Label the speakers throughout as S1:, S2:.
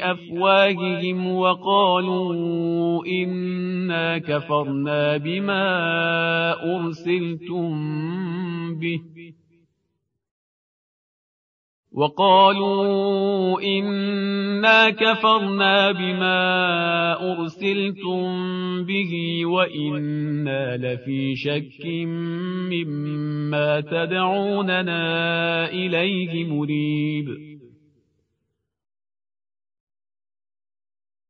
S1: أفواههم وقالوا إنا كفرنا بما أرسلتم به. وقالوا إنا كفرنا بما أرسلتم به وإنا لفي شك مما تدعوننا إليه مريب.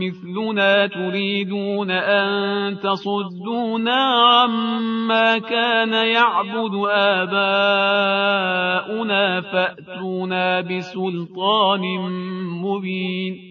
S1: مثلنا تريدون أن تصدونا عما كان يعبد آباؤنا فأتونا بسلطان مبين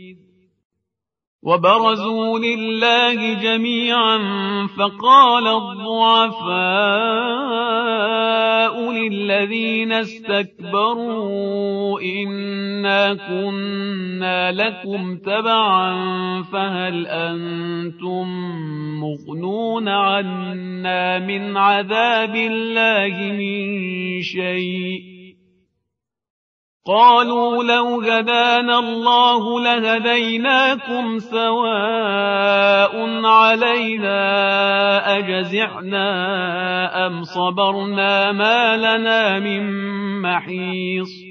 S1: وبرزوا لله جميعا فقال الضعفاء للذين استكبروا إنا كنا لكم تبعا فهل أنتم مغنون عنا من عذاب الله من شيء قالوا لو هدانا الله لهديناكم سواء علينا أجزعنا أم صبرنا ما لنا من محيص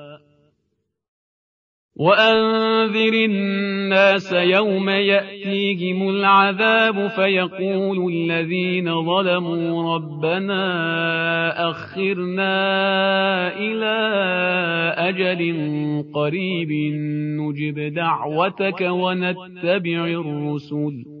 S1: وأنذر الناس يوم يأتيهم العذاب فيقول الذين ظلموا ربنا أخرنا إلى أجل قريب نجب دعوتك ونتبع الرسل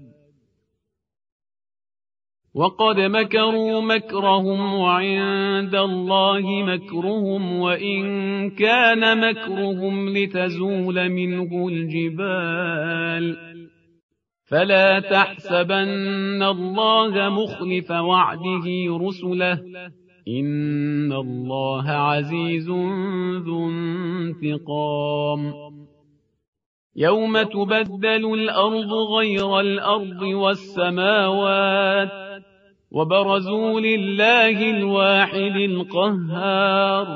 S1: وقد مكروا مكرهم وعند الله مكرهم وإن كان مكرهم لتزول منه الجبال فلا تحسبن الله مخلف وعده رسله إن الله عزيز ذو انتقام يوم تبدل الأرض غير الأرض والسماوات وبرزوا لله الواحد القهار.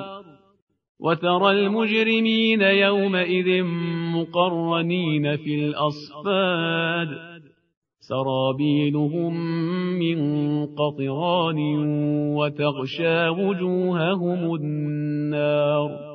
S1: وترى المجرمين يومئذ مقرنين في الأصفاد. سرابيلهم من قطران وتغشى وجوههم النار.